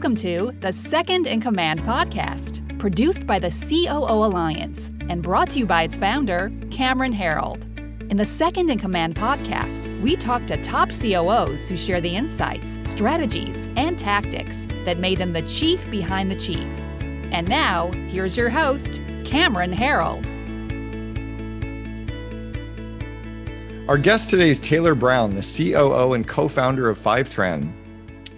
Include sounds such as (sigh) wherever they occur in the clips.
Welcome to the Second in Command podcast, produced by the COO Alliance and brought to you by its founder, Cameron Herold. In the Second in Command podcast, we talk to top COOs who share the insights, strategies, and tactics that made them the chief behind the chief. And now, here's your host, Cameron Herold. Our guest today is Taylor Brown, the COO and co founder of Fivetran.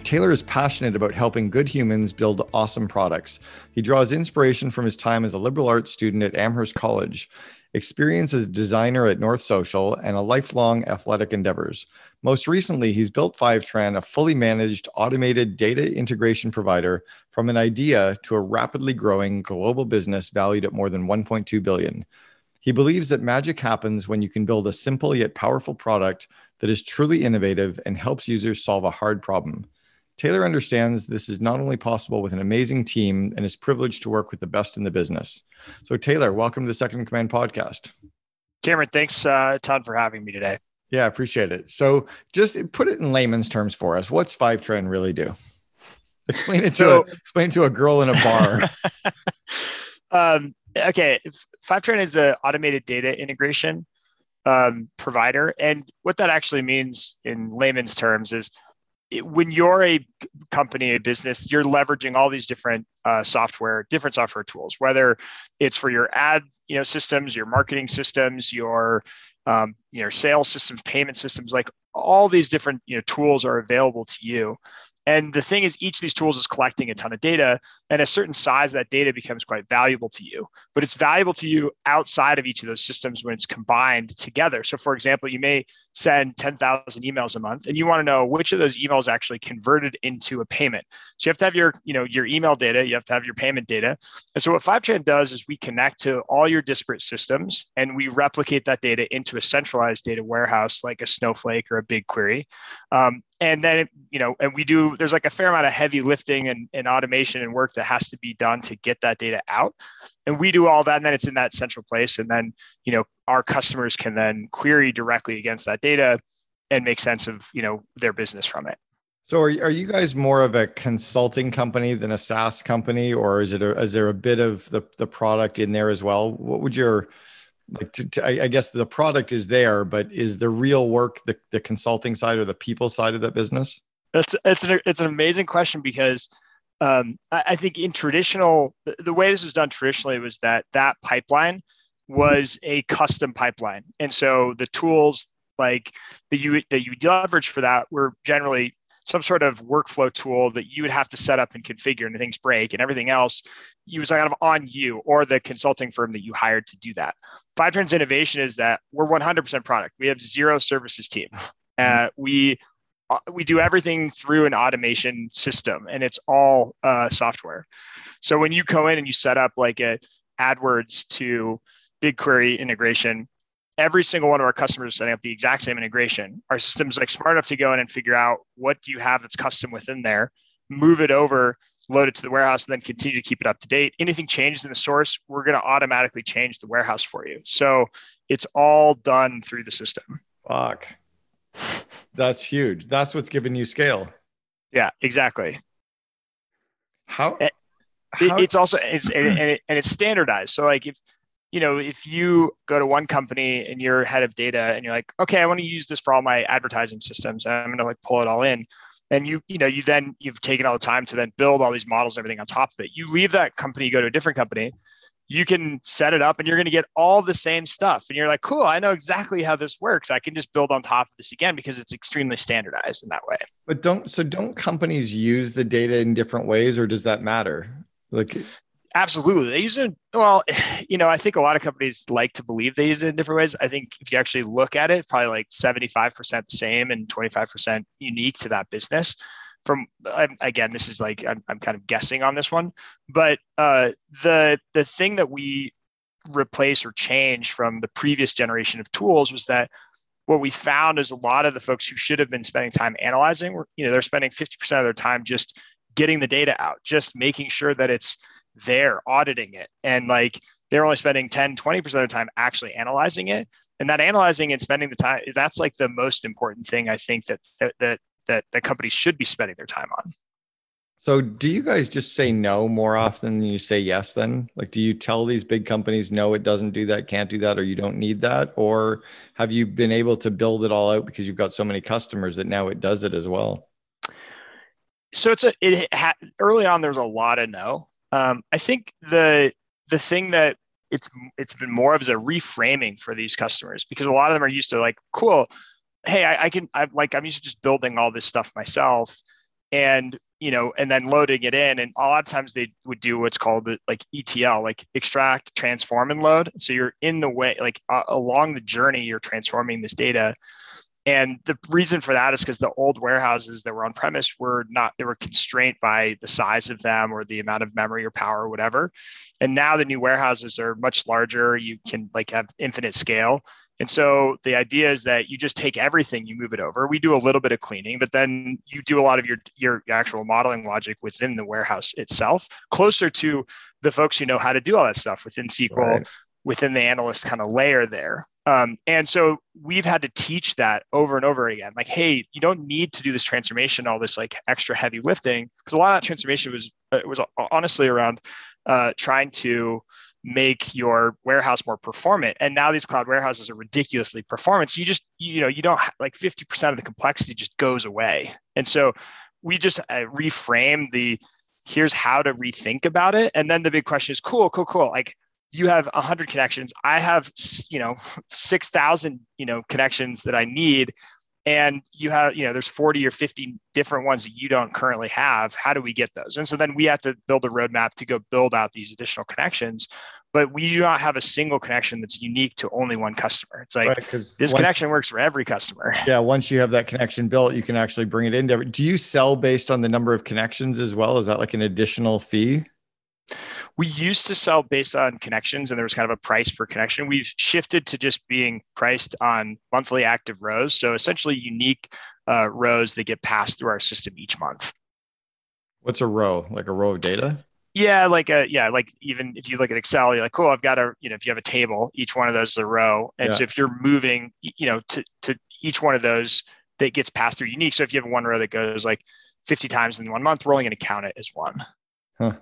Taylor is passionate about helping good humans build awesome products. He draws inspiration from his time as a liberal arts student at Amherst College, experience as a designer at North Social, and a lifelong athletic endeavors. Most recently, he's built Fivetran, a fully managed automated data integration provider from an idea to a rapidly growing global business valued at more than 1.2 billion. He believes that magic happens when you can build a simple yet powerful product that is truly innovative and helps users solve a hard problem. Taylor understands this is not only possible with an amazing team and is privileged to work with the best in the business. So, Taylor, welcome to the Second Command podcast. Cameron, thanks uh, ton for having me today. Yeah, appreciate it. So, just put it in layman's terms for us. What's Fivetran really do? Explain it to so, a, explain to a girl in a bar. (laughs) um, okay, Fivetran is an automated data integration um, provider, and what that actually means in layman's terms is when you're a company, a business, you're leveraging all these different uh, software, different software tools, whether it's for your ad, you know, systems, your marketing systems, your, um, your sales systems, payment systems, like all these different, you know, tools are available to you. And the thing is, each of these tools is collecting a ton of data, and a certain size that data becomes quite valuable to you. But it's valuable to you outside of each of those systems when it's combined together. So, for example, you may send 10,000 emails a month, and you want to know which of those emails actually converted into a payment. So you have to have your, you know, your email data, you have to have your payment data. And so what Fivetran does is we connect to all your disparate systems, and we replicate that data into a centralized data warehouse like a Snowflake or a BigQuery. Um, and then you know and we do there's like a fair amount of heavy lifting and, and automation and work that has to be done to get that data out and we do all that and then it's in that central place and then you know our customers can then query directly against that data and make sense of you know their business from it so are, are you guys more of a consulting company than a SaaS company, or is it a, is there a bit of the, the product in there as well? What would your like to, to I, guess the product is there but is the real work the, the consulting side or the people side of that business that's it's an, it's an amazing question because um, I, I, think in traditional the, the way this was done traditionally was that that pipeline was a custom pipeline and so the tools like that you that you leverage for that were generally some sort of workflow tool that you would have to set up and configure and things break and everything else you was kind of on you or the consulting firm that you hired to do that. Fivetran's innovation is that we're 100% product. We have zero services team. (laughs) Uh, we uh, we do everything through an automation system and it's all uh, software. So when you go in and you set up like a adwords to bigquery integration every single one of our customers is setting up the exact same integration. Our system's like smart enough to go in and figure out what do you have that's custom within there, move it over, load it to the warehouse, and then continue to keep it up to date. Anything changes in the source, we're going to automatically change the warehouse for you. So it's all done through the system. Fuck. That's huge. That's what's giving you scale. Yeah, exactly. How? It, how? It's also it's and, it, and it's standardized. So like if you know, if you go to one company and you're head of data and you're like, okay, I want to use this for all my advertising systems, and I'm going to like pull it all in. And you, you know, you then you've taken all the time to then build all these models and everything on top of it. You leave that company, you go to a different company, you can set it up and you're going to get all the same stuff. And you're like, cool, I know exactly how this works. I can just build on top of this again because it's extremely standardized in that way. But don't so don't companies use the data in different ways or does that matter? Like Absolutely. They use it. Well, (sighs) you know, I think a lot of companies like to believe they use it in different ways. I think if you actually look at it, probably like 75% the same and 25% unique to that business. From again, this is like I'm, I'm kind of guessing on this one, but uh, the the thing that we replace or change from the previous generation of tools was that what we found is a lot of the folks who should have been spending time analyzing, were, you know, they're spending 50% of their time just getting the data out, just making sure that it's there auditing it and like they're only spending 10 20% of the time actually analyzing it and that analyzing and spending the time that's like the most important thing i think that that that that, that companies should be spending their time on So, do you guys just say no more often than you say yes? Then, like, do you tell these big companies no, it doesn't do that, can't do that, or you don't need that, or have you been able to build it all out because you've got so many customers that now it does it as well? So it's a it ha, early on. There's a lot of no. Um, I think the the thing that it's it's been more of as a reframing for these customers because a lot of them are used to like, cool, hey, I, I can I like I'm used to just building all this stuff myself and you know and then loading it in and a lot of times they would do what's called the, like etl like extract transform and load so you're in the way like uh, along the journey you're transforming this data and the reason for that is because the old warehouses that were on premise were not they were constrained by the size of them or the amount of memory or power or whatever and now the new warehouses are much larger you can like have infinite scale and so the idea is that you just take everything, you move it over. We do a little bit of cleaning, but then you do a lot of your your actual modeling logic within the warehouse itself, closer to the folks who know how to do all that stuff within SQL, right. Within the analyst kind of layer there. Um, and so we've had to teach that over and over again. Like, hey, you don't need to do this transformation, all this like extra heavy lifting, because a lot of that transformation was uh, was honestly around uh, trying to make your warehouse more performant. And now these cloud warehouses are ridiculously performant. So you just you know you don't like 50% of the complexity just goes away. And so we just uh, reframe the here's how to rethink about it. And then the big question is cool cool cool. Like you have 100 connections. I have you know 6000 you know connections that i need. And you have you know there's 40 or 50 different ones that you don't currently have. How do we get those? And so then we have to build a roadmap to go build out these additional connections. But we do not have a single connection that's unique to only one customer. It's like right, this once, connection works for every customer. (laughs) Yeah once you have that connection built you can actually bring it into do you sell based on the number of connections as well? Is that like an additional fee we used to sell based on connections and there was kind of a price per connection. We've shifted to just being priced on monthly active rows. So essentially unique uh, rows that get passed through our system each month. What's a row? Like a row of data? Yeah, like a yeah, like even if you look at Excel, you're like, cool, I've got a you know, if you have a table, each one of those is a row. And yeah. so if you're moving, you know, to to each one of those that gets passed through unique. So if you have one row that goes like 50 times in one month, we're only going to count it as one. Huh.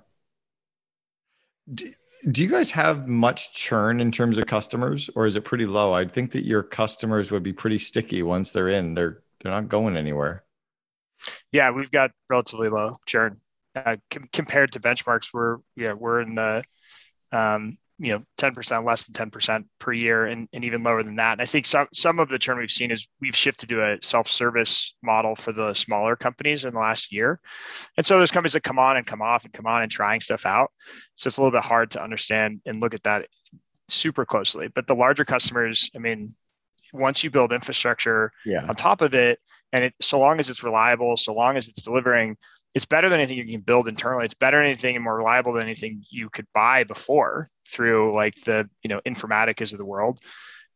Do, do you guys have much churn in terms of customers or is it pretty low? I'd think that your customers would be pretty sticky once they're in. They're they're not going anywhere. Yeah, we've got relatively low churn. Uh, com- compared to benchmarks, we're yeah, we're in the um, you know 10% less than 10% per year and, and even lower than that. And i think some some of the churn we've seen is we've shifted to a self-service model for the smaller companies in the last year. And so there's companies that come on and come off and come on and trying stuff out. So it's a little bit hard to understand and look at that super closely. But the larger customers i mean once you build infrastructure yeah. on top of it and it so long as it's reliable so long as it's delivering it's better than anything you can build internally. It's better than anything and more reliable than anything you could buy before through like the you know Informaticas of the world,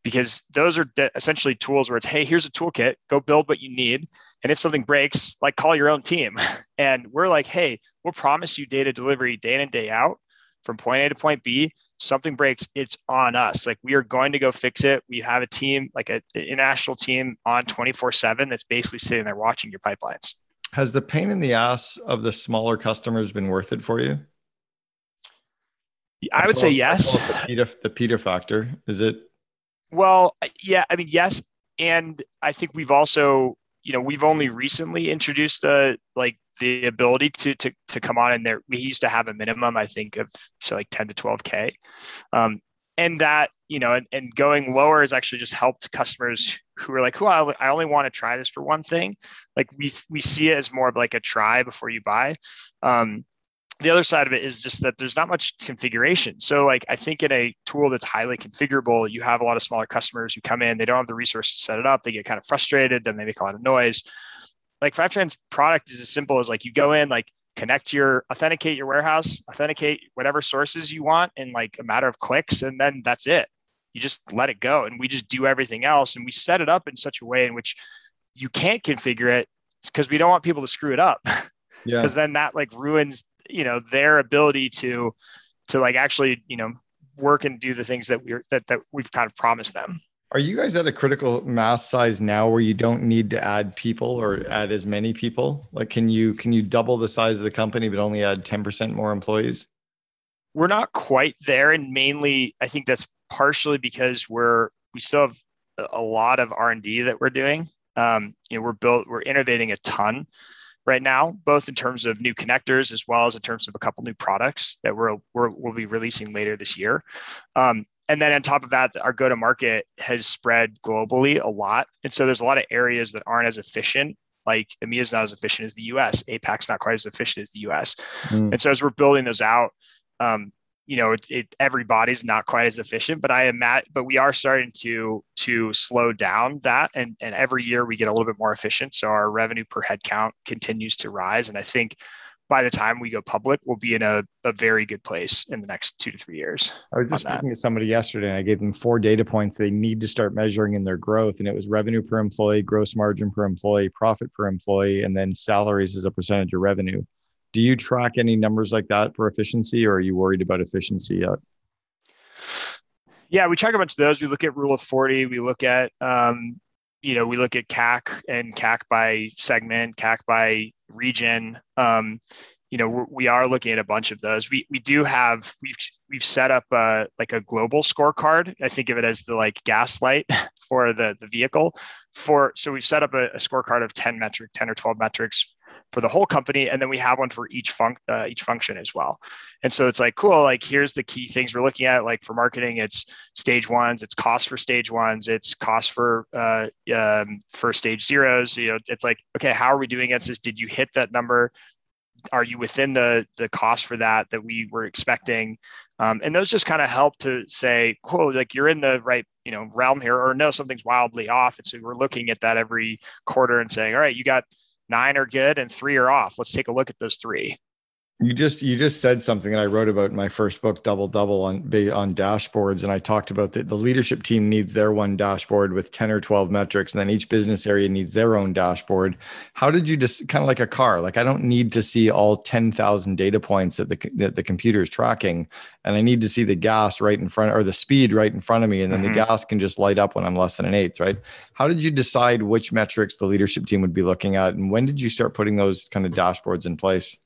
because those are essentially tools where it's hey here's a toolkit, go build what you need, and if something breaks, like call your own team. (laughs) And we're like hey we'll promise you data delivery day in and day out from point A to point B. Something breaks, it's on us. Like we are going to go fix it. We have a team, like a, an international team on 24 7 that's basically sitting there watching your pipelines. Has the pain in the ass of the smaller customers been worth it for you? I, would say yes. The Peter, the factor is it? Well, yeah. I mean, yes, and I think we've also, you know, we've only recently introduced the uh, like the ability to to to come on and there. We used to have a minimum, I think, of so like ten to twelve k, um, and that you know, and, and going lower has actually just helped customers who are like, "Well, I only want to try this for one thing." Like we we see it as more of like a try before you buy. Um, the other side of it is just that there's not much configuration. So, like I think in a tool that's highly configurable, you have a lot of smaller customers who come in, they don't have the resources to set it up, they get kind of frustrated, then they make a lot of noise. Like Fivetran's product is as simple as like you go in, like connect your authenticate your warehouse, authenticate whatever sources you want in like a matter of clicks, and then that's it you just let it go and we just do everything else and we set it up in such a way in which you can't configure it because we don't want people to screw it up (laughs) yeah because then that like ruins you know their ability to to like actually you know work and do the things that we're that, that we've kind of promised them Are you guys at a critical mass size now where you don't need to add people or add as many people? Like can you can you double the size of the company but only add 10% more employees? We're not quite there and mainly I think that's partially because we're we still have a lot of R&D that we're doing. Um, you know, we're built we're innovating a ton right now, both in terms of new connectors as well as in terms of a couple new products that we're, we're we'll be releasing later this year. Um, and then on top of that, our go to market has spread globally a lot. And so there's a lot of areas that aren't as efficient. Like EMEA is not as efficient as the US, APAC's not quite as efficient as the US. Mm. And so as we're building those out, um, you know, it, it, everybody's not quite as efficient, but I am at, but we are starting to to slow down that, and and every year we get a little bit more efficient. So our revenue per head count continues to rise, and I think by the time we go public, we'll be in a, a very good place in the next two to three years. I was just speaking to somebody yesterday and I gave them four data points they need to start measuring in their growth. And it was revenue per employee, gross margin per employee, profit per employee, and then salaries as a percentage of revenue. Do you track any numbers like that for efficiency or are you worried about efficiency yet? Yeah, we track a bunch of those. We look at rule of 40. We look at um, you know, we look at CAC and CAC by segment, CAC by region. Um, you know, we are looking at a bunch of those. We we do have we've we've set up a like a global scorecard. I think of it as the like gaslight (laughs) for the the vehicle. For so we've set up a, a scorecard of ten metric, ten or twelve metrics for the whole company and then we have one for each func- uh, each function as well. And so it's like cool like here's the key things we're looking at like for marketing it's stage ones it's cost for stage ones it's cost for uh, um, for stage zeros you know it's like okay how are we doing against this? Did you hit that number? Are you within the the cost for that that we were expecting? Um, and those just kind of help to say cool like you're in the right you know realm here or no something's wildly off. And so we're looking at that every quarter and saying all right you got nine are good and three are off. Let's take a look at those three. You just you just said something that I wrote about in my first book, Double Double, on on dashboards, and I talked about that the leadership team needs their one dashboard with ten or twelve metrics, and then each business area needs their own dashboard. How did you just kind of like a car? Like I don't need to see all ten thousand data points that the that the computer is tracking, and I need to see the gas right in front or the speed right in front of me, and then mm-hmm. the gas can just light up when I'm less than an eighth, right? How did you decide which metrics the leadership team would be looking at, and when did you start putting those kind of dashboards in place?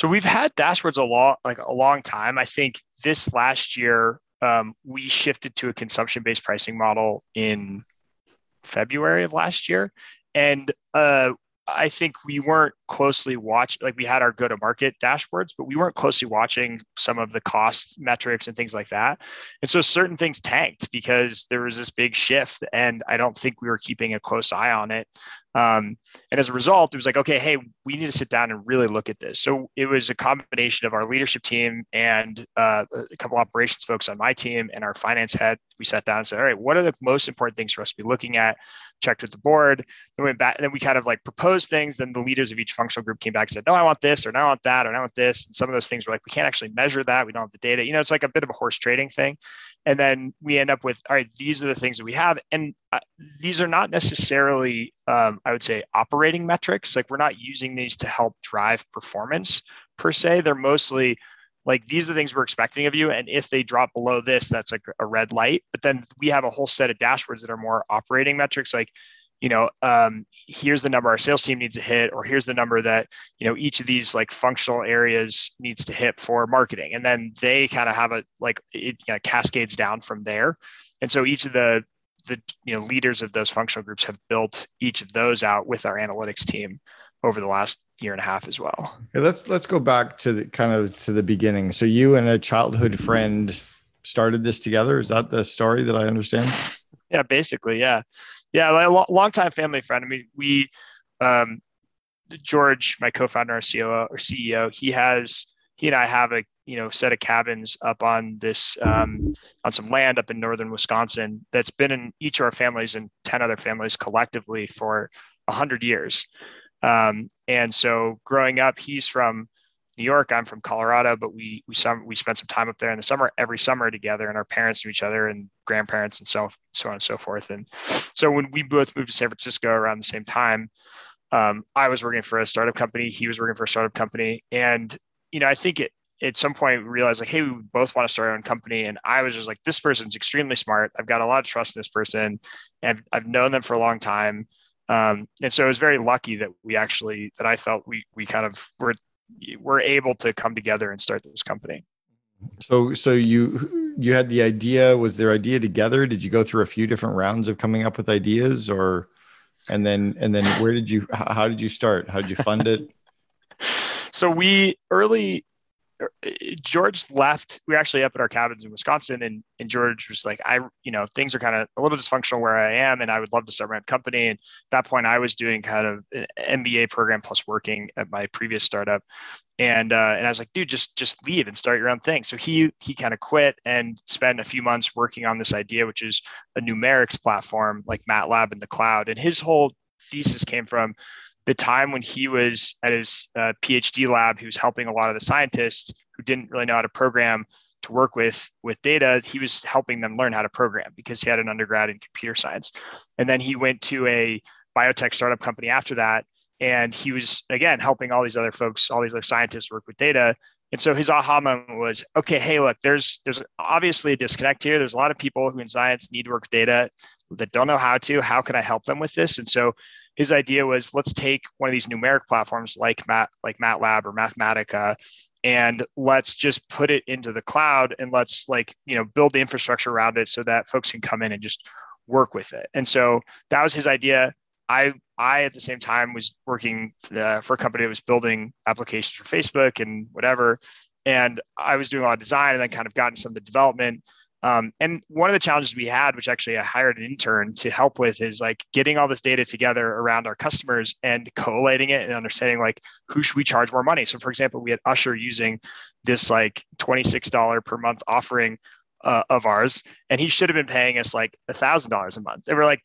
So we've had dashboards a long, like a long time. I think this last year um, we shifted to a consumption-based pricing model in February of last year, and uh, I think we weren't closely watching, like we had our go to market dashboards, but we weren't closely watching some of the cost metrics and things like that. And so certain things tanked because there was this big shift. And I don't think we were keeping a close eye on it. Um, and as a result, it was like, okay, hey, we need to sit down and really look at this. So it was a combination of our leadership team and uh, a couple operations folks on my team and our finance head. We sat down and said, all right, what are the most important things for us to be looking at? Checked with the board, then went back, then we kind of like proposed things. Then the leaders of each functional group came back and said, no, I want this, or no, I want that, or no, I want this. And some of those things were like, we can't actually measure that. We don't have the data. You know, it's like a bit of a horse trading thing and then we end up with all right these are the things that we have and uh, these are not necessarily um, i would say operating metrics like we're not using these to help drive performance per se they're mostly like these are the things we're expecting of you and if they drop below this that's like a red light but then we have a whole set of dashboards that are more operating metrics like you know, um, here's the number our sales team needs to hit, or here's the number that, you know, each of these like functional areas needs to hit for marketing. And then they kind of have a, like it you know, cascades down from there. And so each of the, the, you know, leaders of those functional groups have built each of those out with our analytics team over the last year and a half as well. Okay, let's, let's go back to the kind of to the beginning. So you and a childhood friend started this together. Is that the story that I understand? Yeah, basically. Yeah. Yeah, like a long time family friend. I mean, we, um, George, my co-founder, our CEO, or CEO, he has he and I have a you know set of cabins up on this um, on some land up in northern Wisconsin that's been in each of our families and ten other families collectively for hundred years. Um, and so growing up, he's from New York. I'm from Colorado, but we we some we spent some time up there in the summer every summer together, and our parents knew each other and grandparents and so so on and so forth. And so when we both moved to San Francisco around the same time, um, I was working for a startup company. He was working for a startup company, and you know I think it at some point we realized like, hey, we both want to start our own company. And I was just like, this person's extremely smart. I've got a lot of trust in this person, and I've known them for a long time. Um, and so it was very lucky that we actually that I felt we we kind of were were able to come together and start this company. So so you you had the idea. Was their idea together? Did you go through a few different rounds of coming up with ideas, or and then and then where did you how did you start? How did you fund it? So we early George left. We were actually up at our cabins in Wisconsin, and and George was like, I, you know, things are kind of a little dysfunctional where I am, and I would love to start my own company. And at that point, I was doing kind of an MBA program plus working at my previous startup, and uh, and I was like, dude, just just leave and start your own thing. So he he kind of quit and spent a few months working on this idea, which is a numerics platform like MATLAB in the cloud. And his whole thesis came from the time when he was at his uh, PhD lab, he was helping a lot of the scientists who didn't really know how to program to work with with data. He was helping them learn how to program because he had an undergrad in computer science, and then he went to a biotech startup company after that, and he was again helping all these other folks, all these other scientists work with data. And so his aha moment was, okay, hey, look, there's there's obviously a disconnect here. There's a lot of people who in science need to work with data that don't know how to. How can I help them with this? And so his idea was let's take one of these numeric platforms like Mat like MATLAB or Mathematica and let's just put it into the cloud and let's like you know build the infrastructure around it so that folks can come in and just work with it. And so that was his idea. I I at the same time was working uh, for a company that was building applications for Facebook and whatever, and I was doing a lot of design and then kind of got into some of the development. Um, and one of the challenges we had, which actually I hired an intern to help with, is like getting all this data together around our customers and collating it and understanding like who should we charge more money. So, for example, we had Usher using this like twenty six dollar per month offering uh, of ours, and he should have been paying us like a thousand dollars a month. And we're like,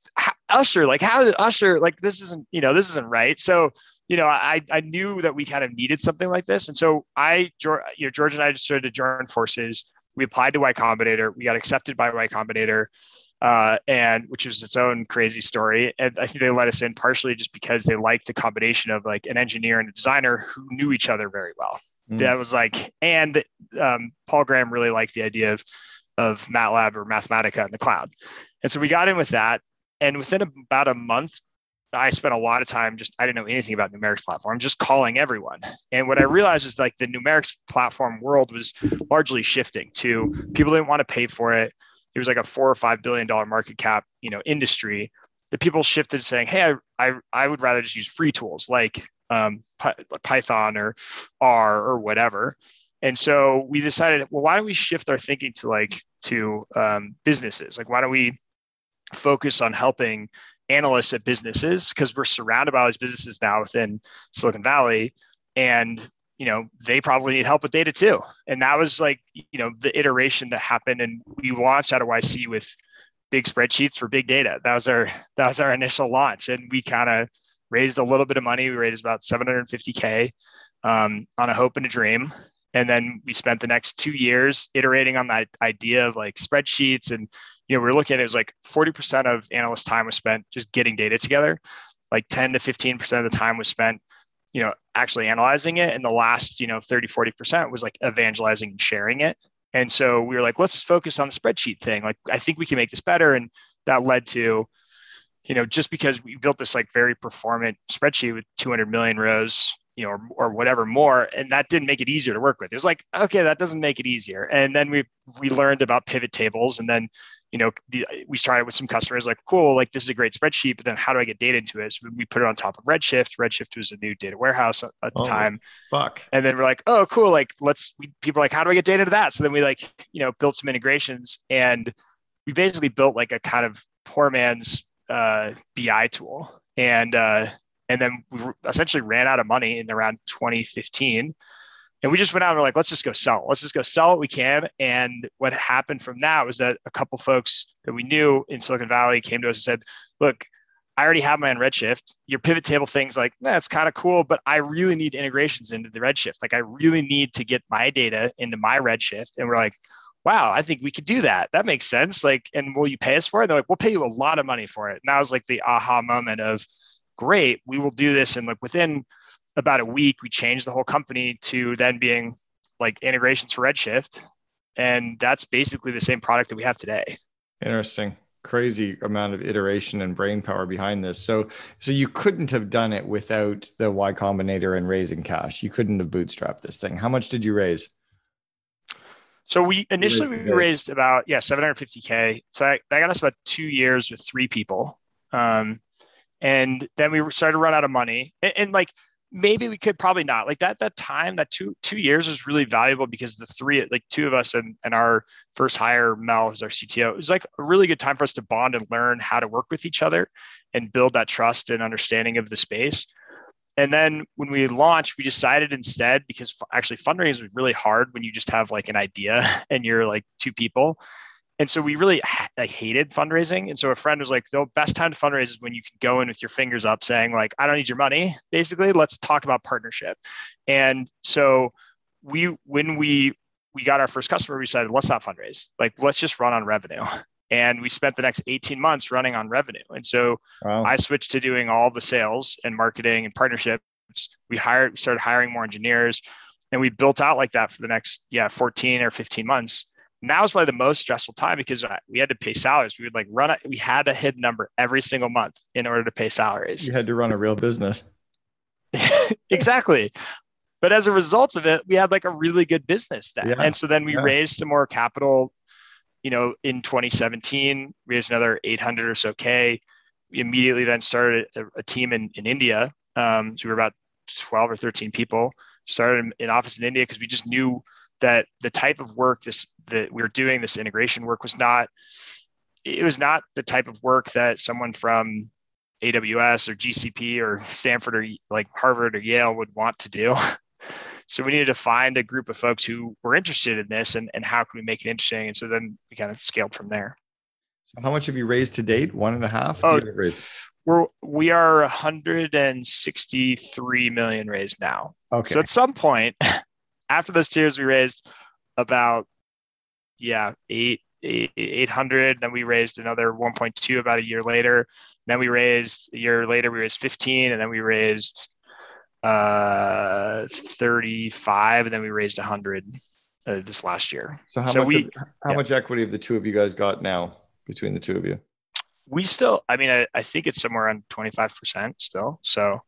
Usher, like how did Usher like this isn't you know this isn't right. So you know, I, I knew that we kind of needed something like this. And so I, you know, George and I just started to join forces we applied to Y Combinator. We got accepted by Y Combinator, uh, and which is its own crazy story. And I think they let us in partially just because they liked the combination of like an engineer and a designer who knew each other very well. Mm. That was like, and um, Paul Graham really liked the idea of of MATLAB or Mathematica in the cloud. And so we got in with that. And within about a month, I spent a lot of time just I didn't know anything about numerics platform, just calling everyone. And what I realized is like the numerics platform world was largely shifting to people didn't want to pay for it. It was like a four or five billion dollar market cap, you know, industry. The people shifted saying, "Hey, I I, I would rather just use free tools like um, Python or R or whatever." And so we decided, well, why don't we shift our thinking to like to um, businesses? Like, why don't we focus on helping analysts at businesses because we're surrounded by all these businesses now within Silicon Valley, and you know they probably need help with data too. And that was like you know the iteration that happened, and we launched out of YC with big spreadsheets for big data. That was our that was our initial launch, and we kind of raised a little bit of money. We raised about 750k um, on a hope and a dream. And then we spent the next two years iterating on that idea of like spreadsheets and you know, we are looking at it was like 40% of analyst time was spent just getting data together. Like 10 to 15% of the time was spent, you know, actually analyzing it. And the last, you know, 30, 40% was like evangelizing and sharing it. And so we were like, let's focus on the spreadsheet thing. Like, I think we can make this better. And that led to, you know, just because we built this like very performant spreadsheet with 200 million rows, you know, or, or whatever more, and that didn't make it easier to work with. It was like, okay, that doesn't make it easier. And then we we learned about pivot tables, and then you know, the, we started with some customers like, cool, like this is a great spreadsheet, but then how do I get data into it? So we put it on top of Redshift. Redshift was a new data warehouse at the oh, time. Fuck. And then we're like, oh, cool. Like, let's, we, people are like, how do I get data to that? So then we like, you know, built some integrations and we basically built like a kind of poor man's uh, BI tool. And, uh, and then we essentially ran out of money in around 2015 and we just went out and we're like, let's just go sell. Let's just go sell what we can. And what happened from that was that a couple folks that we knew in Silicon Valley came to us and said, look, I already have my own Redshift. Your pivot table thing's like, that's kind of cool, but I really need integrations into the Redshift. Like I really need to get my data into my Redshift. And we're like, wow, I think we could do that. That makes sense. Like, and will you pay us for it? And they're like, we'll pay you a lot of money for it. And that was like the aha moment of great, we will do this. And like within about a week, we changed the whole company to then being like integrations for Redshift, and that's basically the same product that we have today. Interesting. Crazy amount of iteration and brain power behind this. So, so you couldn't have done it without the Y Combinator and raising cash. You couldn't have bootstrapped this thing. How much did you raise? So we initially we raised about yeah 750k. So that, that got us about two years with three people, um, and then we started to run out of money. And, and, like maybe we could probably not like that. That time that two two years was really valuable because the three like two of us and and our first hire Mel, who's our CTO, it was like a really good time for us to bond and learn how to work with each other and build that trust and understanding of the space. And then when we launched, we decided instead because actually fundraising is really hard when you just have like an idea (laughs) and you're like two people. And so we really I hated fundraising. And so a friend was like, the best time to fundraise is when you can go in with your fingers up saying like, I don't need your money. Basically, let's talk about partnership. And so we, when we, we got our first customer, we said, let's not fundraise. Like, let's just run on revenue and we spent the next 18 months running on revenue and so wow. i switched to doing all the sales and marketing and partnerships we hired we started hiring more engineers and we built out like that for the next yeah 14 or 15 months and that was probably the most stressful time because we had to pay salaries we would like run it we had a hit number every single month in order to pay salaries you had to run a real business (laughs) exactly but as a result of it we had like a really good business then yeah. and so then we yeah. raised some more capital you know, in 2017, we raised another 800 or so K. We immediately then started a, a team in, in India. Um, so we were about 12 or 13 people, started an office in India because we just knew that the type of work this that we were doing, this integration work was not, it was not the type of work that someone from AWS or GCP or Stanford or like Harvard or Yale would want to do. (laughs) So we needed to find a group of folks who were interested in this and, and how can we make it interesting? And so then we kind of scaled from there. So how much have you raised to date? One and a half? Oh, we're, we are 163 million raised now. Okay. So at some point after those tiers, we raised about, yeah, eight, 800 then we raised another 1.2 about a year later then we raised a year later we raised 15 and then we raised uh, 35, and then we raised 100 uh, this last year. So how so much? We, of, how yeah. much equity have the two of you guys got now between the two of you? We still, I mean, I, I think it's somewhere around 25% still. So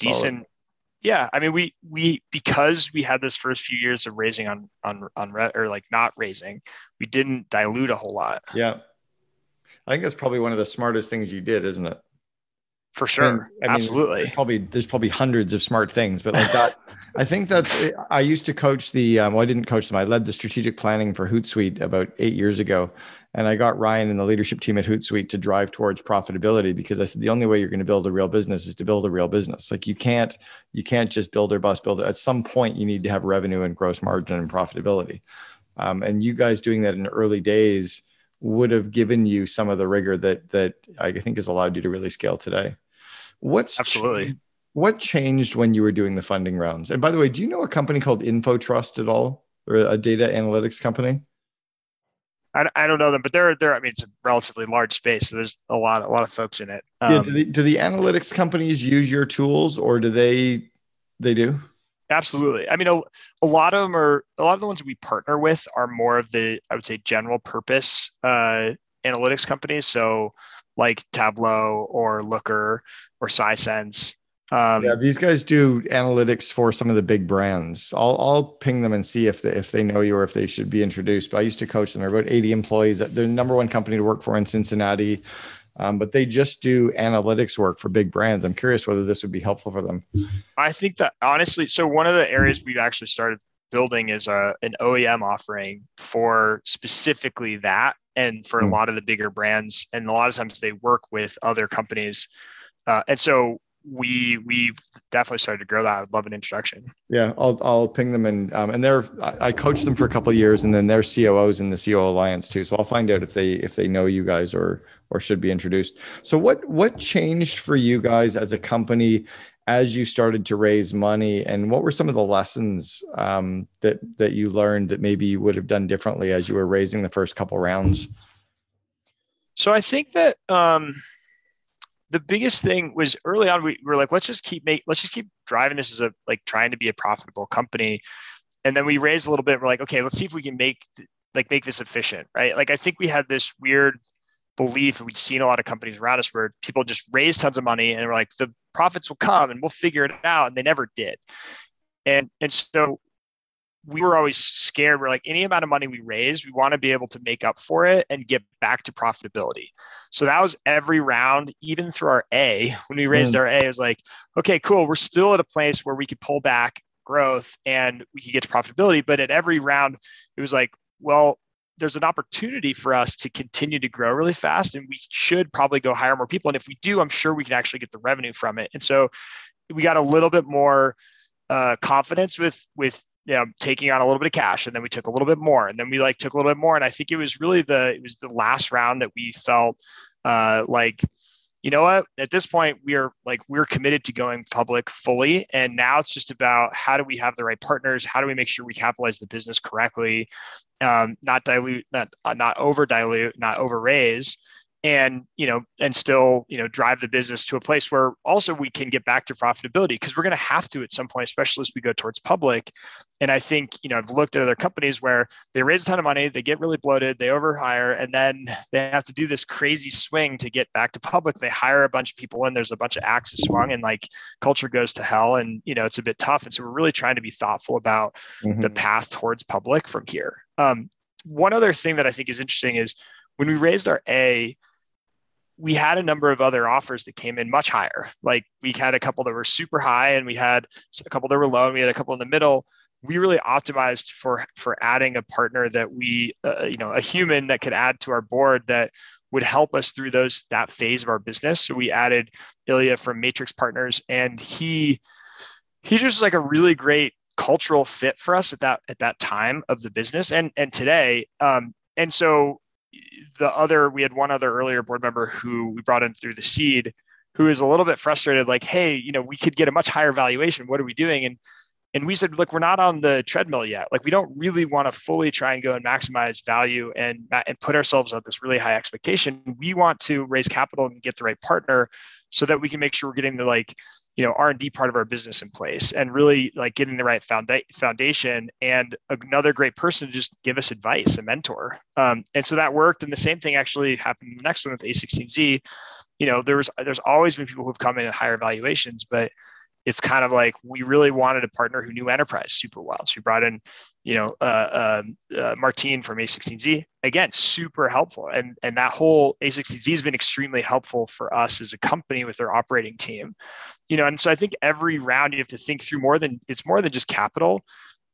decent. Yeah, I mean, we we because we had this first few years of raising on on on or like not raising, we didn't dilute a whole lot. Yeah, I think that's probably one of the smartest things you did, isn't it? for sure. I mean, Absolutely. There's probably there's probably hundreds of smart things, but like that, I think that's. I used to coach the. Um, well, I didn't coach them. I led the strategic planning for Hootsuite about eight years ago, and I got Ryan and the leadership team at Hootsuite to drive towards profitability because I said the only way you're going to build a real business is to build a real business. Like you can't you can't just build or bust build it. At some point, you need to have revenue and gross margin and profitability. Um, and you guys doing that in early days would have given you some of the rigor that that I think has allowed you to really scale today. What's absolutely what changed when you were doing the funding rounds? And by the way, do you know a company called InfoTrust at all, or a data analytics company? I, I don't know them, but they're they're. I mean, it's a relatively large space, so there's a lot a lot of folks in it. Um, yeah. Do the, do the analytics companies use your tools, or do they they do? Absolutely. I mean, a, a lot of them are a lot of the ones we partner with are more of the I would say general purpose uh, analytics companies. So like Tableau or Looker or Sisense. Um, yeah, these guys do analytics for some of the big brands. I'll I'll ping them and see if they if they know you or if they should be introduced. But I used to coach them. They're about 80 employees. They're the number one company to work for in Cincinnati. Um, but they just do analytics work for big brands. I'm curious whether this would be helpful for them. I think that honestly, so one of the areas we've actually started building is a an OEM offering for specifically that and for mm. a hmm. lot of the bigger brands and a lot of times they work with other companies uh, and so we we definitely started to grow that. I'd love an introduction. Yeah, I'll I'll ping them and um, and they're I coached them for a couple of years and then they're COOs in the COO Alliance too. So I'll find out if they if they know you guys or or should be introduced. So what what changed for you guys as a company as you started to raise money and what were some of the lessons um, that that you learned that maybe you would have done differently as you were raising the first couple rounds? So I think that um, the biggest thing was early on we were like let's just keep make let's just keep driving this as a like trying to be a profitable company and then we raised a little bit. We're like, okay, let's see if we can make like make this efficient, right? Like I think we had this weird belief we'd seen a lot of companies around us where people just raise tons of money and we're like the profits will come and we'll figure it out and they never did and and so we were always scared. We're like any amount of money we raise we want to be able to make up for it and get back to profitability. So that was every round even through our a (laughs) when we raised mm. our a it was like okay cool we're still at a place where we could pull back growth and we could get to profitability. But at every round it was like well there's an opportunity for us to continue to grow really fast and we should probably go hire more people. And if we do i'm sure we can actually get the revenue from it. And so we got a little bit more uh, confidence with with you know, taking on a little bit of cash and then we took a little bit more and then we like took a little bit more and i think it was really the it was the last round that we felt uh, like you know what? At this point we are like we're committed to going public fully and now it's just about how do we have the right partners? How do we make sure we capitalize the business correctly? Um, not dilute not uh, not over dilute not over raise and you know and still you know drive the business to a place where also we can get back to profitability because we're going to have to at some point especially as we go towards public. And i think you know i've looked at other companies where they raise a ton of money they get really bloated they overhire and then they have to do this crazy swing to get back to public. They hire a bunch of people and there's a bunch of axes swung and like culture goes to hell and you know it's a bit tough. And so we're really trying to be thoughtful about mm-hmm. the path towards public from here. Um, one other thing that i think is interesting is when we raised our A, we had a number of other offers that came in much higher. Like we had a couple that were super high, and we had a couple that were low, and we had a couple in the middle. We really optimized for for adding a partner that we, uh, you know, a human that could add to our board that would help us through those that phase of our business. So we added Ilya from Matrix Partners, and he he just like a really great cultural fit for us at that at that time of the business and and today. Um, and so the other, we had one other earlier board member who we brought in through the seed, who is a little bit frustrated, like, hey, you know, we could get a much higher valuation. What are we doing? And and we said, look, we're not on the treadmill yet. Like, we don't really want to fully try and go and maximize value and and put ourselves at this really high expectation. We want to raise capital and get the right partner so that we can make sure we're getting the like you know r&d part of our business in place and really like getting the right founda- foundation and another great person to just give us advice a mentor. Um, and so that worked. And the same thing actually happened the next one with a16z you know there was there's always been people who've come in at higher valuations but it's kind of like we really wanted a partner who knew enterprise super well. So we brought in, you know, uh, uh, uh, Martin from A16Z. Again, super helpful, and and that whole A16Z has been extremely helpful for us as a company with their operating team. You know, and so I think every round you have to think through more than it's more than just capital.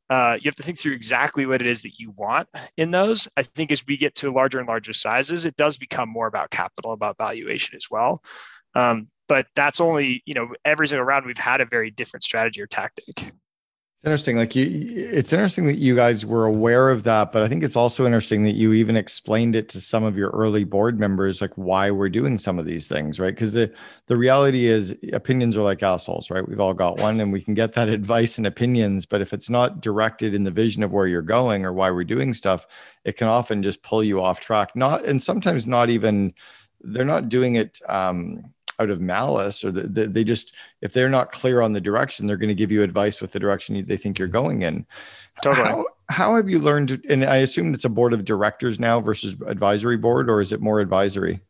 Uh, you have to think through exactly what it is that you want in those. I think as we get to larger and larger sizes, it does become more about capital, about valuation as well. Um, but that's only you know every single round we've had a very different strategy or tactic it's interesting like you it's interesting that you guys were aware of that but i think it's also interesting that you even explained it to some of your early board members like why we're doing some of these things right? Because the the reality is opinions are like assholes right? We've all got one and we can get that (laughs) advice and opinions but if it's not directed in the vision of where you're going or why we're doing stuff it can often just pull you off track. Not and sometimes not even they're not doing it um out of malice or the, the, they just if they're not clear on the direction they're going to give you advice with the direction they think you're going in. Totally. how, how have you learned and i assume it's a board of directors now versus advisory board or is it more advisory?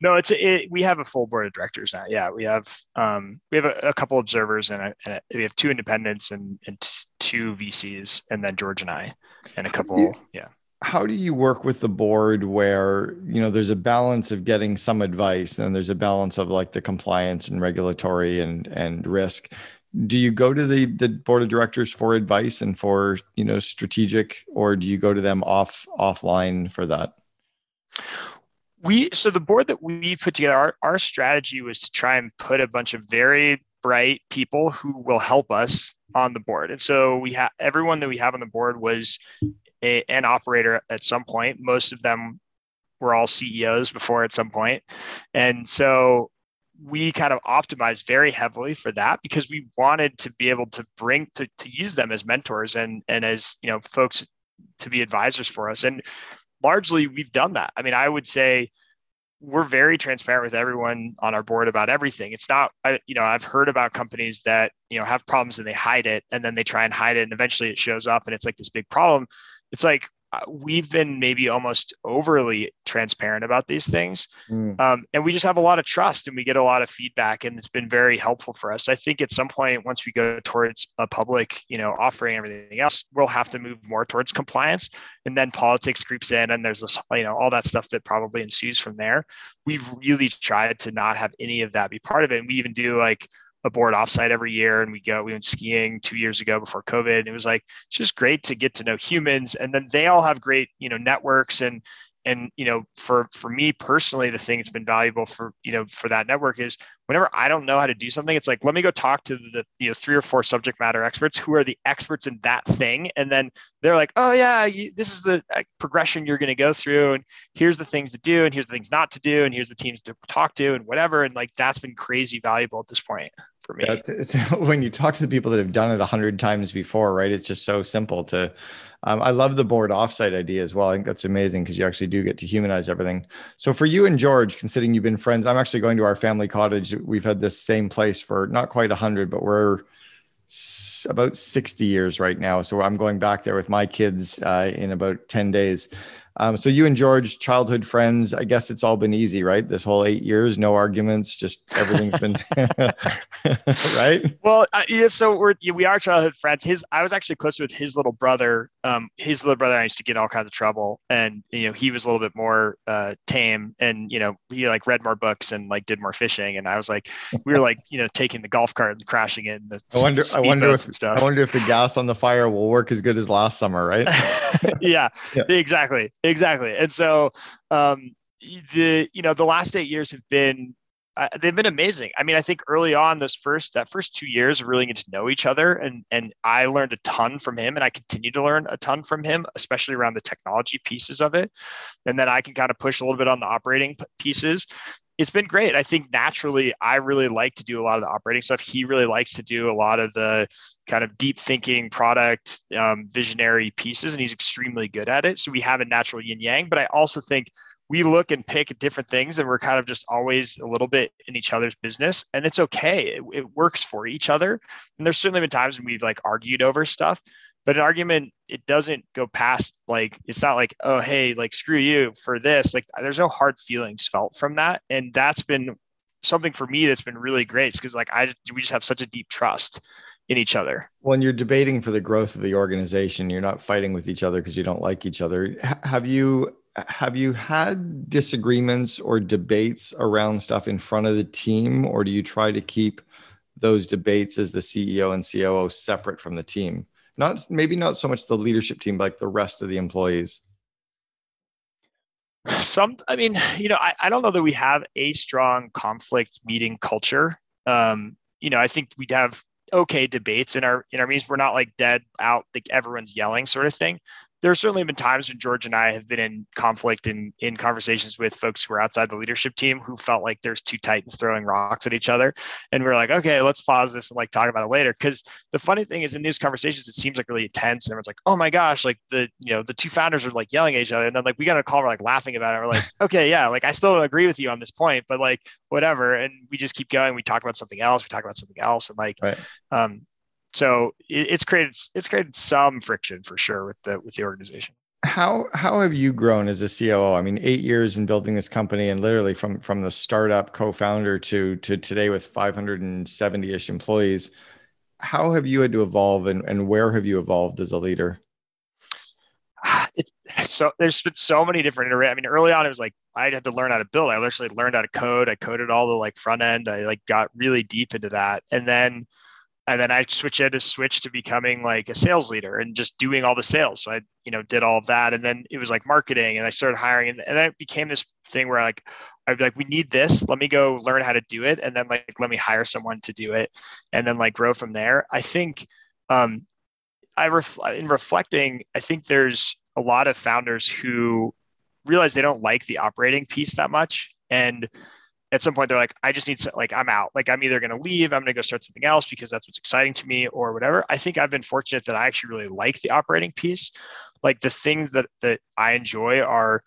No it's it, we have a full board of directors now. Yeah we have um, we have a, a couple observers and, a, and a, we have two independents and, and two vcs and then george and i and a couple yeah how do you work with the board where you know there's a balance of getting some advice and there's a balance of like the compliance and regulatory and and risk? Do you go to the the board of directors for advice and for you know strategic or do you go to them off offline for that? We so the board that we put together our, our strategy was to try and put a bunch of very bright people who will help us on the board. And so we have everyone that we have on the board was a, an operator at some point. Most of them were all CEOs before at some point. And so we kind of optimized very heavily for that because we wanted to be able to bring to, to use them as mentors and and as you know folks to be advisors for us and largely we've done that i mean i would say we're very transparent with everyone on our board about everything. It's not, I, you know, I've heard about companies that, you know, have problems and they hide it and then they try and hide it and eventually it shows up and it's like this big problem. It's like uh, we've been maybe almost overly transparent about these things. Mm. um, and we just have a lot of trust and we get a lot of feedback and it's been very helpful for us. I think at some point once we go towards a public you know offering everything else we'll have to move more towards compliance and then politics creeps in and there's this you know all that stuff that probably ensues from there. We've really tried to not have any of that be part of it. And we even do like a board offsite every year and we go we went skiing two years ago before covid. And it was like it's just great to get to know humans and then they all have great you know networks and and you know for for me personally the thing that's been valuable for you know for that network is whenever I don't know how to do something, it's like, let me go talk to the you know three or four subject matter experts who are the experts in that thing, and then they're like, oh yeah, you, this is the uh, progression you're going to go through, and here's the things to do, and here's the things not to do, and here's the teams to talk to, and whatever, and like that's been crazy valuable at this point for me. It's, (laughs) when you talk to the people that have done it a hundred times before, right? It's just so simple to. Um, I love the board offsite idea as well. I think that's amazing because you actually do get to humanize everything. So for you and George, considering you've been friends, I'm actually going to our family cottage we've had this same place for not quite a 100 but we're about 60 years right now so i'm going back there with my kids uh, in about 10 days um, so you and George, childhood friends. I guess it's all been easy, right? This whole eight years, no arguments, just everything's been (laughs) right. Well, uh, yeah. So we're we are childhood friends. His I was actually close with his little brother. Um, his little brother I used to get all kinds of trouble, and you know he was a little bit more uh, tame, and you know he like read more books and like did more fishing, and I was like, we were like you know taking the golf cart and crashing it. And I wonder, I wonder if stuff. I wonder if the gas on the fire will work as good as last summer, right? (laughs) yeah, yeah, exactly exactly. And so um, the you know the last eight years have been uh, they've been amazing. I mean, I think early on, those first that first two years, really getting to know each other, and and I learned a ton from him, and I continue to learn a ton from him, especially around the technology pieces of it, and then I can kind of push a little bit on the operating pieces. It's been great. I think naturally, I really like to do a lot of the operating stuff. He really likes to do a lot of the kind of deep thinking product um, visionary pieces, and he's extremely good at it. So we have a natural yin yang. But I also think we look and pick different things and we're kind of just always a little bit in each other's business and it's okay it, it, works for each other and there's certainly been times when we've like argued over stuff but an argument it doesn't go past like it's not like oh hey like screw you for this. Like there's no hard feelings felt from that. And that's been something for me that's been really great. Because like i we just have such a deep trust in each other. When you're debating for the growth of the organization you're not fighting with each other because you don't like each other. Have you have you had disagreements or debates around stuff in front of the team, or do you try to keep those debates as the CEO and COO separate from the team? Not maybe not so much the leadership team, but like the rest of the employees. Some, I mean, you know, I, I don't know that we have a strong conflict meeting culture. Um, you know, I think we'd have okay debates in our in our meetings. We're not like dead out, like everyone's yelling sort of thing there's certainly been times when George and I have been in conflict in in conversations with folks who are outside the leadership team who felt like there's two titans throwing rocks at each other, and we are like, okay, let's pause this and like talk about it later. Because the funny thing is, in these conversations, it seems like really intense, and everyone's like, oh my gosh, like the you know the two founders are like yelling at each other, and then like we got a call, we're like laughing about it. We're like, okay, yeah, like I still don't agree with you on this point, but like whatever, and we just keep going. We talk about something else. We talk about something else, and like, right. um, so it, it's created it's created some friction for sure with the with the organization how how have you grown as a COO? I mean, eight years in building this company, and literally from from the startup co-founder to to today with 570 ish employees. How have you had to evolve, and and where have you evolved as a leader? (sighs) It's so there's been so many different. I mean, early on it was like I had to learn how to build. I literally learned how to code. I coded all the like front end. I like got really deep into that, and then and then I switched had to switch to becoming like a sales leader and just doing all the sales. So I, you know, did all of that, and then it was like marketing, and I started hiring, and, and it became this thing where like I'd be like, we need this. Let me go learn how to do it, and then like let me hire someone to do it, and then like grow from there. I think, um, I ref- in reflecting, I think there's a lot of founders who realize they don't like the operating piece that much, and at some point they're like i just need to like i'm out like i'm either going to leave i'm going to go start something else because that's what's exciting to me or whatever i think i've been fortunate that i actually really like the operating piece like the things that that i enjoy are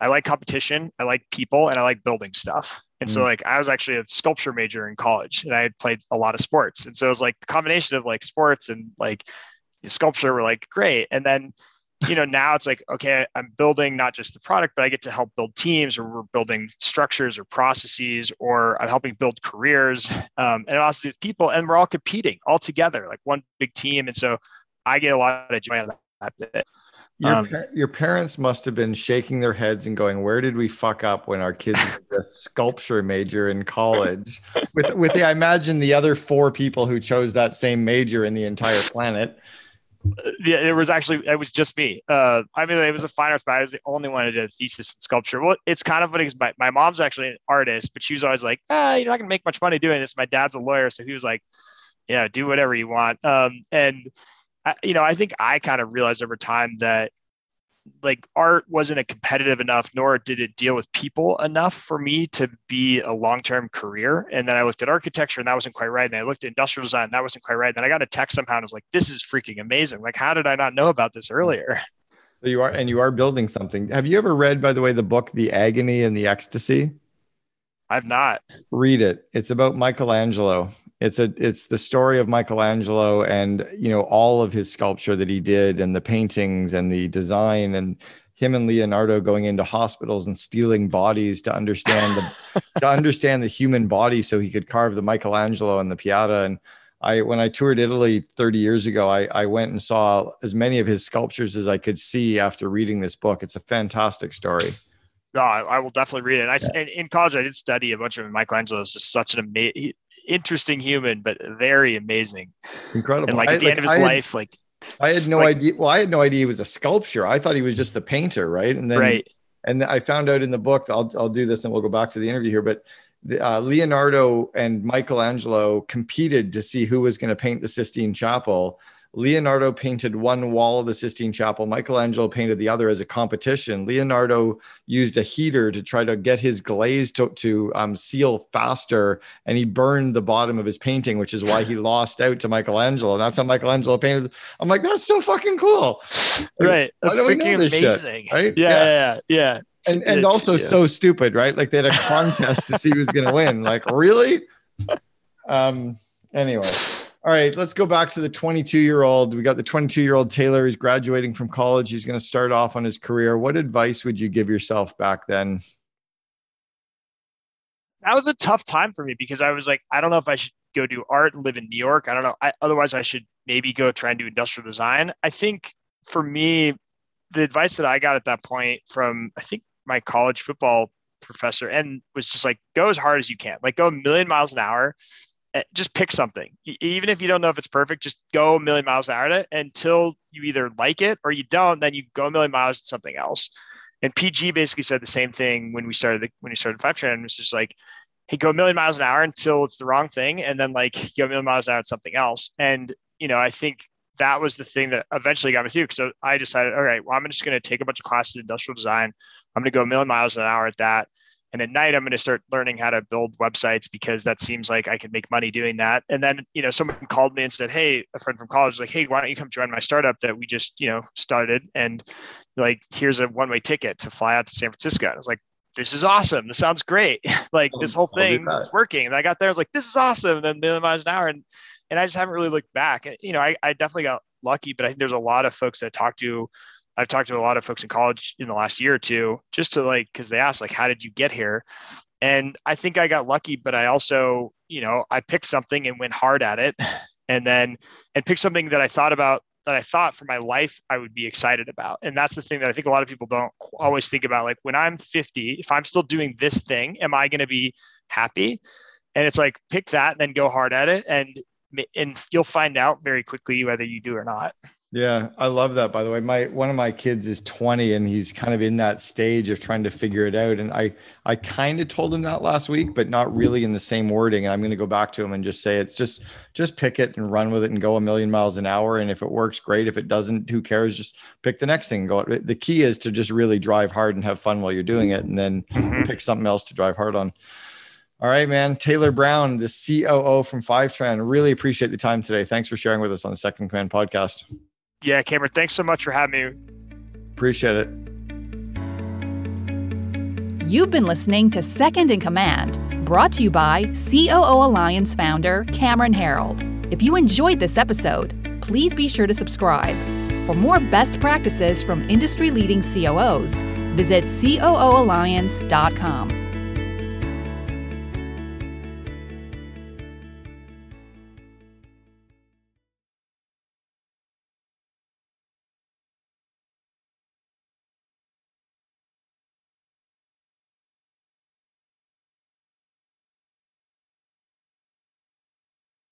I like competition, I like people, and I like building stuff. And so Mm. like I was actually a sculpture major in college, and I had played a lot of sports. And so it was like the combination of like sports and like sculpture were like great. And then you know now it's like okay i'm building not just the product but i get to help build teams or we're building structures or processes or i'm helping build careers um, and also people and we're all competing all together like one big team and so i get a lot of joy out of that bit Your, Um, your parents must have been shaking their heads and going, "Where did we fuck up when our kids were a (laughs) sculpture major in college?" With with the, I imagine the other four people who chose that same major in the entire planet. Yeah, it was actually it was just me. Uh, I mean, it was a fine arts, but I was the only one who did thesis in sculpture. Well, it's kind of funny because my, my mom's actually an artist, but she was always like, "Ah, you're not gonna make much money doing this." My dad's a lawyer, so he was like, "Yeah, do whatever you want." Um, and I, you know, I think I kind of realized over time that like art wasn't a competitive enough, nor did it deal with people enough for me to be a long-term career. And then I looked at architecture and that wasn't quite right. And I looked at industrial design and that wasn't quite right. And then I got a text somehow and I was like, this is freaking amazing. Like, how did I not know about this earlier? (laughs) So you are, and you are building something. Have you ever read, by the way, the book "The Agony and the Ecstasy"? I've not. read it it's about michelangelo it's a it's the story of michelangelo and you know all of his sculpture that he did and the paintings and the design and him and leonardo going into hospitals and stealing bodies to understand the (laughs) to understand the human body so he could carve the michelangelo and the pieta and i when i toured italy 30 years ago i i went and saw as many of his sculptures as i could see after reading this book it's a fantastic story No, I, I will definitely read it. I, and in college, I did study a bunch of Michelangelo. is just such an amazing, interesting human, but very amazing. incredible And like I- at the end of his I had- life, like I had no like- idea. Well, I had no idea he was a sculpture. I thought he was just the painter, right? And then, right, and I found out in the book. I'll I'll do this, and we'll go back to the interview here. But uh, Leonardo and Michelangelo competed to see who was going to paint the Sistine Chapel. Leonardo painted one wall of the Sistine Chapel. Michelangelo painted the other as a competition. Leonardo used a heater to try to get his glaze to, to um, seal faster, and he burned the bottom of his painting, which is why he (laughs) lost out to Michelangelo. And that's how Michelangelo painted. I'm like, that's so fucking cool, right. why don't we know this shit, amazing. right? Yeah, Yeah. yeah, yeah. yeah. and and It's- also yeah. so stupid, right? Like they had a contest to see who's going to win. Like really? (laughs) Um. Anyway, all right. Let's go back to the 22 year old. We got the 22 year old Taylor. He's graduating from college. He's going to start off on his career. What advice would you give yourself back then? that was a tough time for me because I was like, I don't know if I should go do art and live in New York. I don't know. I, otherwise, I should maybe go try and do industrial design. I think for me, the advice that I got at that point from I think my college football professor and was just like, go as hard as you can, like go a million miles an hour. Eh, Just pick something, even if you don't know if it's perfect. Just go a million miles an hour at it until you either like it or you don't. Then you go a million miles to something else. And PG basically said the same thing when we started the, when we started Fivetran. It was just like, hey, go a million miles an hour until it's the wrong thing, and then like go a million miles an hour at something else. And you know, I think that was the thing that eventually got me through. So I decided, all right, well, I'm just going to take a bunch of classes in industrial design. I'm going to go a million miles an hour at that. And at night, I'm going to start learning how to build websites because that seems like I could make money doing that. And then, you know, someone called me and said, Hey, a friend from college was like, Hey, why don't you come join my startup that we just, you know, started? And like, here's a one way ticket to fly out to San Francisco. I was like, this is awesome. This sounds great. (laughs) like I'll- this whole thing is working. And I got there, I was like, this is awesome. And then million miles an hour. And, and I just haven't really looked back. And, you know, I, I definitely got lucky, but I think there's a lot of folks that I talked to. I've talked to a lot of folks in college in the last year or two, just to like, cause they asked like, how did you get here? And I think I got lucky, but I also, you know, I picked something and went hard at it (laughs) and then, and picked something that I thought about that I thought for my life I would be excited about. And that's the thing that I think a lot of people don't always think about. Like when I'm 50, if I'm still doing this thing, am I going to be happy? And it's like pick that and then go hard at it and and you'll find out very quickly whether you do or not. Yeah, I love that. By the way, my one of my kids is 20 and he's kind of in that stage of trying to figure it out. And I I kind of told him that last week, but not really in the same wording. I'm going to go back to him and just say it's just just pick it and run with it and go a million miles an hour. And if it works, great. If it doesn't, who cares? Just pick the next thing. And go. The key is to just really drive hard and have fun while you're doing it, and then Mhm. pick something else to drive hard on. All right, man. Taylor Brown, the COO from Fivetran. Really appreciate the time today. Thanks for sharing with us on the Second Command podcast. Yeah, Cameron, thanks so much for having me. Appreciate it. You've been listening to Second in Command, brought to you by COO Alliance founder Cameron Herold. If you enjoyed this episode, please be sure to subscribe. For more best practices from industry leading COOs, visit COOalliance.com.